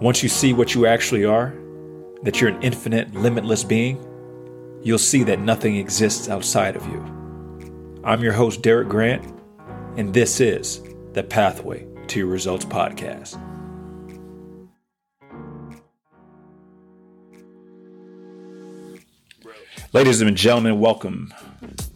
Once you see what you actually are, that you're an infinite, limitless being, you'll see that nothing exists outside of you. I'm your host, Derek Grant, and this is the Pathway to Your Results podcast. Ladies and gentlemen, welcome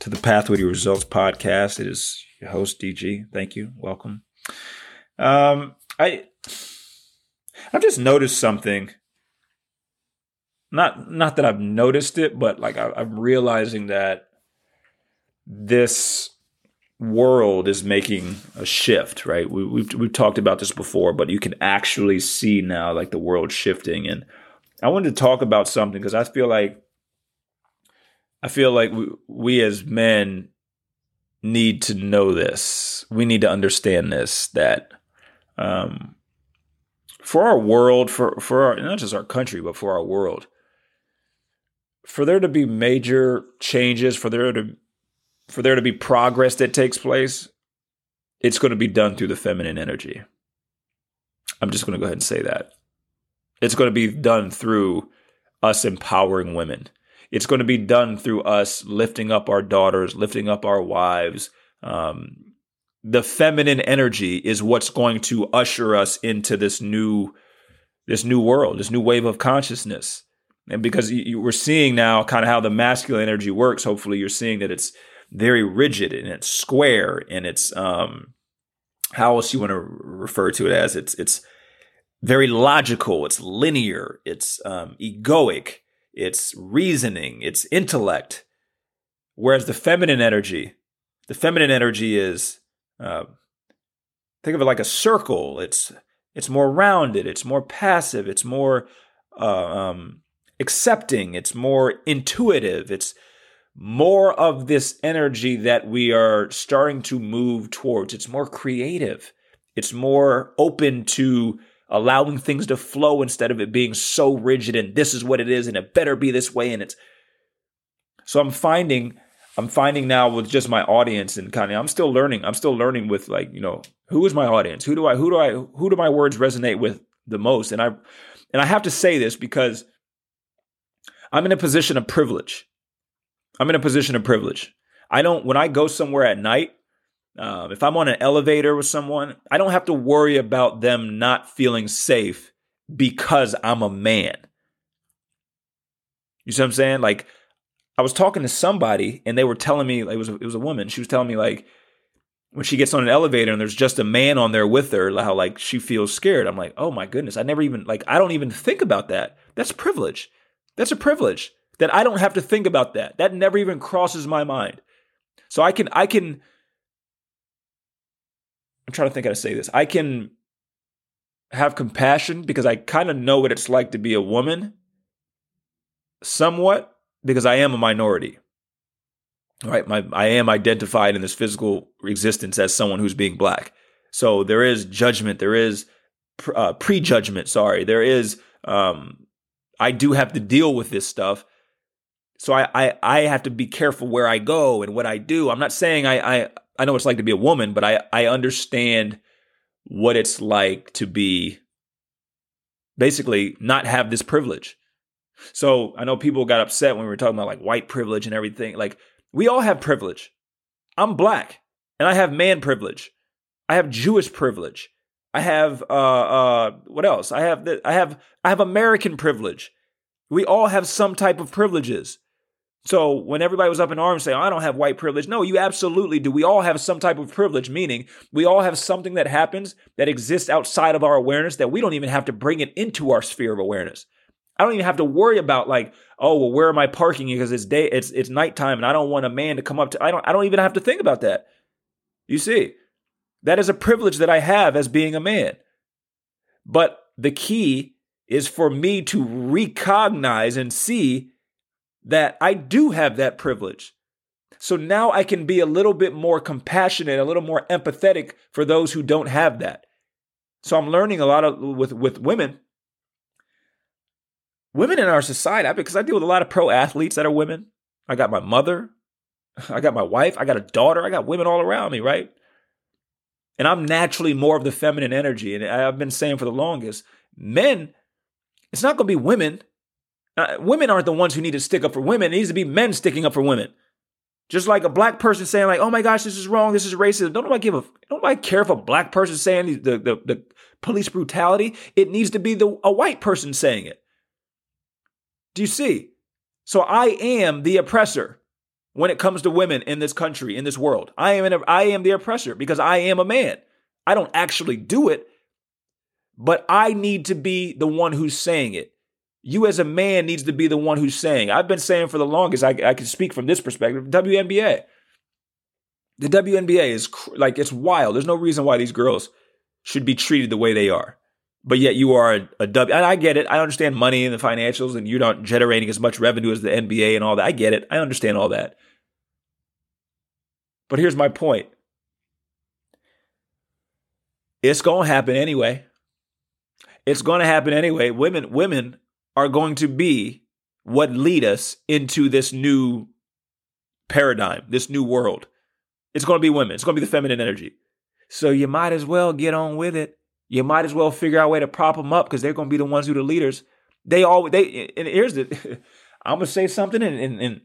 to the Pathway to Results podcast. It is your host, DG. Thank you. Welcome. Um, I I've just noticed something. Not not that I've noticed it, but like I, I'm realizing that this world is making a shift, right? We, we've we've talked about this before, but you can actually see now like the world shifting. And I wanted to talk about something because I feel like I feel like we, we as men need to know this. We need to understand this that um, for our world, for for our, not just our country, but for our world, for there to be major changes, for there to for there to be progress that takes place, it's going to be done through the feminine energy. I'm just going to go ahead and say that. It's going to be done through us empowering women. It's going to be done through us lifting up our daughters, lifting up our wives. Um, the feminine energy is what's going to usher us into this new, this new world, this new wave of consciousness. And because you, you, we're seeing now kind of how the masculine energy works, hopefully you're seeing that it's very rigid and it's square and it's um, how else you want to refer to it as it's it's very logical, it's linear, it's um, egoic, it's reasoning, it's intellect. Whereas the feminine energy, the feminine energy is uh, think of it like a circle. It's it's more rounded. It's more passive. It's more uh, um, accepting. It's more intuitive. It's more of this energy that we are starting to move towards. It's more creative. It's more open to allowing things to flow instead of it being so rigid and this is what it is and it better be this way and it's so i'm finding i'm finding now with just my audience and kind of i'm still learning i'm still learning with like you know who is my audience who do i who do i who do my words resonate with the most and i and i have to say this because i'm in a position of privilege i'm in a position of privilege i don't when i go somewhere at night um, if I'm on an elevator with someone, I don't have to worry about them not feeling safe because I'm a man. You see what I'm saying? Like, I was talking to somebody and they were telling me it was a, it was a woman. She was telling me like when she gets on an elevator and there's just a man on there with her, how like she feels scared. I'm like, oh my goodness, I never even like I don't even think about that. That's privilege. That's a privilege that I don't have to think about that. That never even crosses my mind. So I can I can I'm trying to think how to say this. I can have compassion because I kind of know what it's like to be a woman somewhat because I am a minority. Right? My I am identified in this physical existence as someone who's being black. So there is judgment, there is uh, prejudgment, sorry. There is um I do have to deal with this stuff. So I, I I have to be careful where I go and what I do. I'm not saying I I I know what it's like to be a woman, but I I understand what it's like to be basically not have this privilege. So I know people got upset when we were talking about like white privilege and everything. Like we all have privilege. I'm black and I have man privilege. I have Jewish privilege. I have uh uh what else? I have I have I have American privilege. We all have some type of privileges. So when everybody was up in arms saying, I don't have white privilege, no, you absolutely do. We all have some type of privilege, meaning we all have something that happens that exists outside of our awareness that we don't even have to bring it into our sphere of awareness. I don't even have to worry about like, oh, well, where am I parking? Because it's day, it's it's nighttime, and I don't want a man to come up to. I don't. I don't even have to think about that. You see, that is a privilege that I have as being a man. But the key is for me to recognize and see that I do have that privilege. So now I can be a little bit more compassionate, a little more empathetic for those who don't have that. So I'm learning a lot of with with women. Women in our society, because I deal with a lot of pro athletes that are women. I got my mother, I got my wife, I got a daughter, I got women all around me, right? And I'm naturally more of the feminine energy. And I've been saying for the longest, Men, it's not going to be women. Uh, women aren't the ones who need to stick up for women. It needs to be men sticking up for women. Just like a black person saying, like, "Oh my gosh, this is wrong. This is racist." Don't nobody give a don't nobody care if a black person saying the the, the police brutality. It needs to be the a white person saying it. Do you see? So I am the oppressor when it comes to women in this country, in this world. I am an, I am the oppressor because I am a man. I don't actually do it, but I need to be the one who's saying it. You as a man needs to be the one who's saying. I've been saying for the longest. I, I can speak from this perspective. WNBA. The WNBA is cr- like it's wild. There's no reason why these girls should be treated the way they are. But yet you are a, a W. And I get it. I understand money and the financials, and you're not generating as much revenue as the NBA and all that. I get it. I understand all that. But here's my point. It's going to happen anyway. It's going to happen anyway. Women women are going to be what lead us into this new paradigm, this new world. It's going to be women. It's going to be the feminine energy. So you might as well get on with it. You might as well figure out a way to prop them up because they're going to be the ones who are the leaders. They all they and here's the I'm gonna say something and, and, and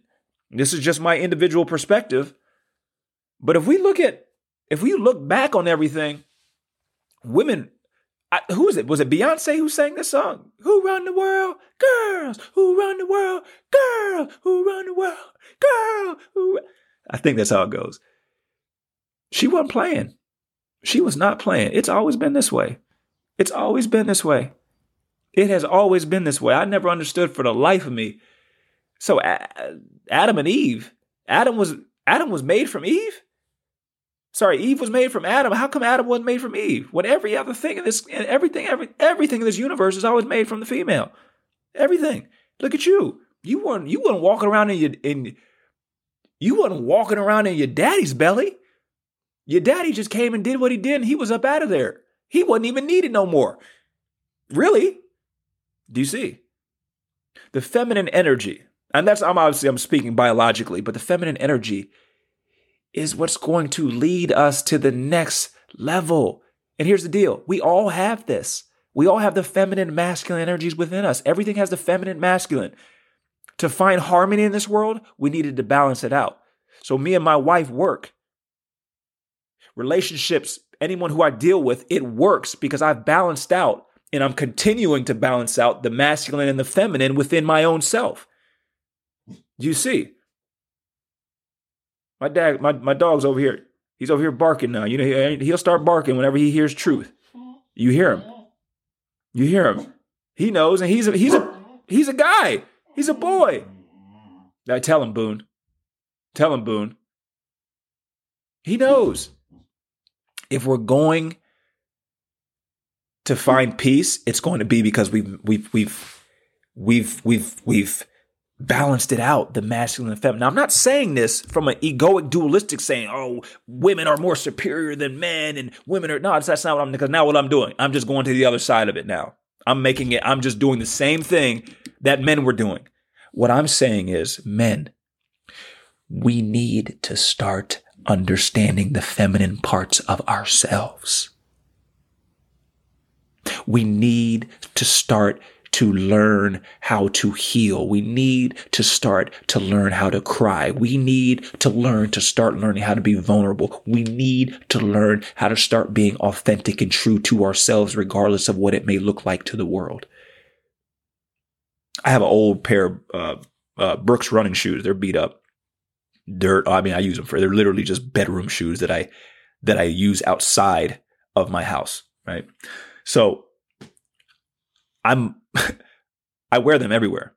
this is just my individual perspective. But if we look at if we look back on everything, women I, who is it? Was it Beyonce who sang this song? Who run the world? Girls who run the world? Girls who run the world? Girl who. I think that's how it goes. She wasn't playing. She was not playing. It's always been this way. It's always been this way. It has always been this way. I never understood for the life of me. So Adam and Eve, Adam was Adam was made from Eve. Sorry, Eve was made from Adam. How come Adam wasn't made from Eve? When every other thing in this, everything, every, everything in this universe is always made from the female. Everything. Look at you. You weren't you weren't walking around in your in you wasn't walking around in your daddy's belly. Your daddy just came and did what he did, and he was up out of there. He wasn't even needed no more. Really? Do you see? The feminine energy, and that's I'm obviously I'm speaking biologically, but the feminine energy is what's going to lead us to the next level. And here's the deal we all have this. We all have the feminine masculine energies within us. Everything has the feminine masculine. To find harmony in this world, we needed to balance it out. So me and my wife work. Relationships, anyone who I deal with, it works because I've balanced out and I'm continuing to balance out the masculine and the feminine within my own self. You see? My dad, my, my dog's over here. He's over here barking now. You know, he'll start barking whenever he hears truth. You hear him. You hear him. He knows, and he's a he's a he's a guy. He's a boy. Now tell him, Boone. Tell him, Boone. He knows. If we're going to hmm. find peace, it's going to be because we've we've we've we've we've we've balanced it out, the masculine and feminine. Now, I'm not saying this from an egoic, dualistic saying, oh, women are more superior than men and women are, no, that's not what I'm, because now what I'm doing, I'm just going to the other side of it now. I'm making it, I'm just doing the same thing that men were doing. What I'm saying is, men, we need to start understanding the feminine parts of ourselves. We need to start to learn how to heal. We need to start to learn how to cry. We need to learn to start learning how to be vulnerable. We need to learn how to start being authentic and true to ourselves, regardless of what it may look like to the world. I have an old pair of uh, uh, Brooks running shoes. They're beat up, dirt. I mean, I use them for. They're literally just bedroom shoes that I that I use outside of my house. Right. So I'm I wear them everywhere.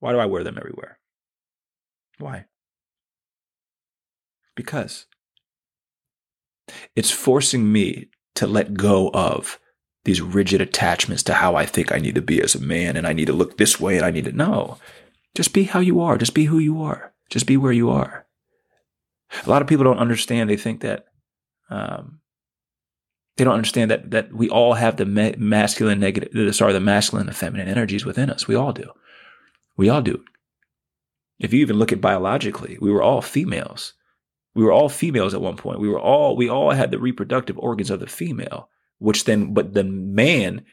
Why do I wear them everywhere? Why? Because it's forcing me to let go of these rigid attachments to how I think I need to be as a man and I need to look this way and I need to know. Just be how you are. Just be who you are. Just be where you are. A lot of people don't understand. They think that um, they don't understand that that we all have the ma- masculine negative sorry the masculine and feminine energies within us. We all do. We all do. If you even look at biologically we were all females. We were all females at one point. We were all we all had the reproductive organs of the female which then but the man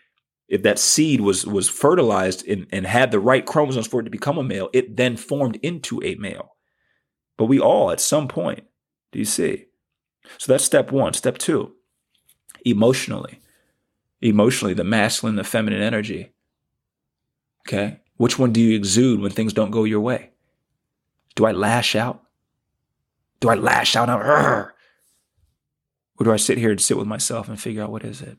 if that seed was was fertilized and, and had the right chromosomes for it to become a male, it then formed into a male. But we all, at some point, do you see? So that's step one. Step two, emotionally. Emotionally, the masculine, the feminine energy. Okay. Which one do you exude when things don't go your way? Do I lash out? Do I lash out? Or do I sit here and sit with myself and figure out what is it?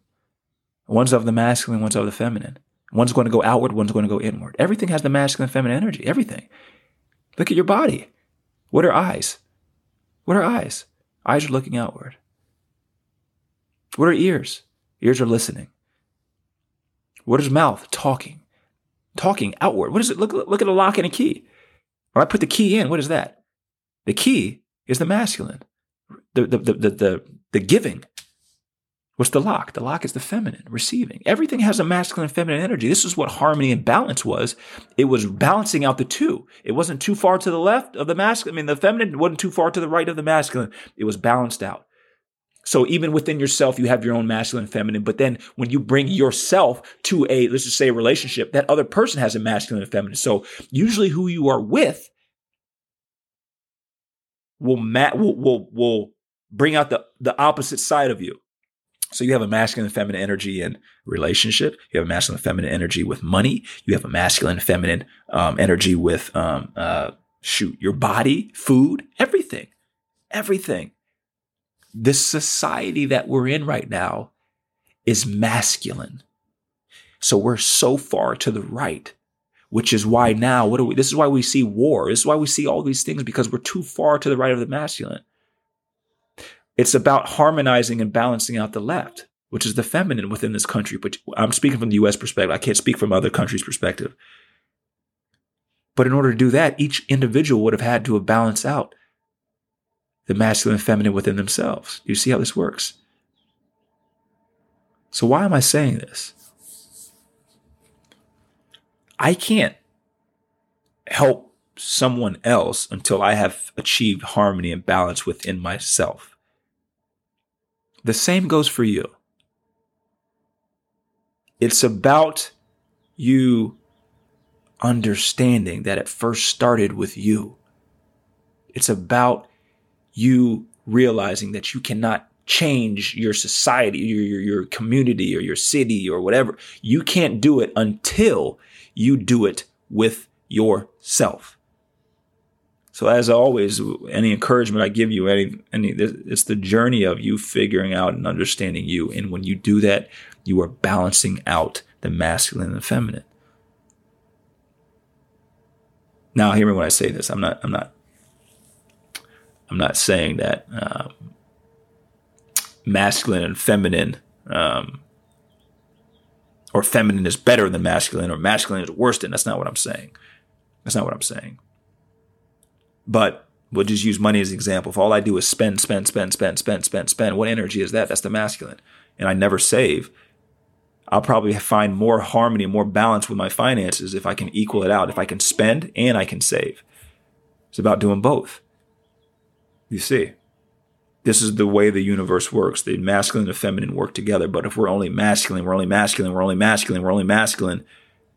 One's of the masculine, one's of the feminine. One's going to go outward, one's going to go inward. Everything has the masculine feminine energy. Everything. Look at your body. What are eyes? What are eyes? Eyes are looking outward. What are ears? Ears are listening. What is mouth? Talking. Talking outward. What is it? Look, look at a lock and a key. When I put the key in, what is that? The key is the masculine. The, the, the, the, the, the giving What's the lock? The lock is the feminine, receiving. Everything has a masculine and feminine energy. This is what harmony and balance was. It was balancing out the two. It wasn't too far to the left of the masculine. I mean, the feminine wasn't too far to the right of the masculine. It was balanced out. So even within yourself, you have your own masculine and feminine. But then when you bring yourself to a, let's just say a relationship, that other person has a masculine and feminine. So usually who you are with will, ma- will, will, will bring out the, the opposite side of you. So you have a masculine and feminine energy in relationship. You have a masculine and feminine energy with money. You have a masculine and feminine um, energy with um, uh, shoot your body, food, everything, everything. This society that we're in right now is masculine. So we're so far to the right, which is why now what do we? This is why we see war. This is why we see all these things because we're too far to the right of the masculine. It's about harmonizing and balancing out the left, which is the feminine within this country. But I'm speaking from the US perspective. I can't speak from other countries' perspective. But in order to do that, each individual would have had to have balanced out the masculine and feminine within themselves. You see how this works? So, why am I saying this? I can't help someone else until I have achieved harmony and balance within myself. The same goes for you. It's about you understanding that it first started with you. It's about you realizing that you cannot change your society, your, your, your, community, or your city, or whatever. You can't do it until you do it with yourself. So as always, any encouragement I give you, any, any, it's the journey of you figuring out and understanding you. And when you do that, you are balancing out the masculine and the feminine. Now, hear me when I say this. I'm not, I'm not, I'm not saying that um, masculine and feminine, um, or feminine is better than masculine, or masculine is worse than. That's not what I'm saying. That's not what I'm saying. But we'll just use money as an example. If all I do is spend, spend, spend, spend, spend, spend, spend, what energy is that? That's the masculine. And I never save. I'll probably find more harmony more balance with my finances if I can equal it out, if I can spend and I can save. It's about doing both. You see, this is the way the universe works. The masculine and the feminine work together. But if we're only masculine, we're only masculine, we're only masculine, we're only masculine,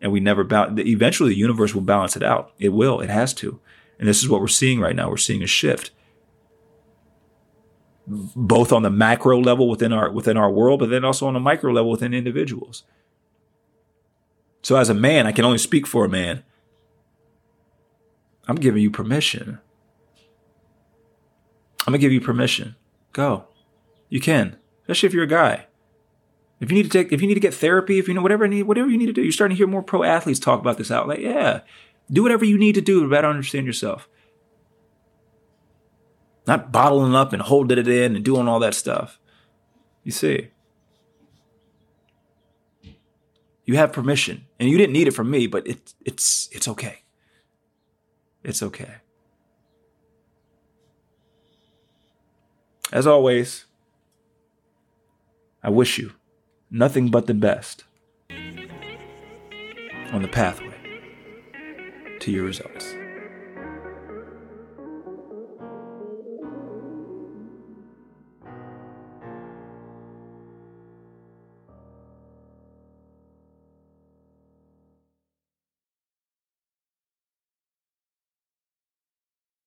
and we never balance, eventually the universe will balance it out. It will. It has to. And this is what we're seeing right now. We're seeing a shift both on the macro level within our within our world, but then also on a micro level within individuals. So as a man, I can only speak for a man. I'm giving you permission. I'm gonna give you permission. Go. You can. Especially if you're a guy. If you need to take if you need to get therapy, if you know whatever need, whatever you need to do, you're starting to hear more pro athletes talk about this out. Like, yeah, do whatever you need to do to better understand yourself. Not bottling up and holding it in and doing all that stuff. You see, you have permission, and you didn't need it from me, but it, it's it's okay. It's okay. As always, I wish you nothing but the best on the pathway to your results.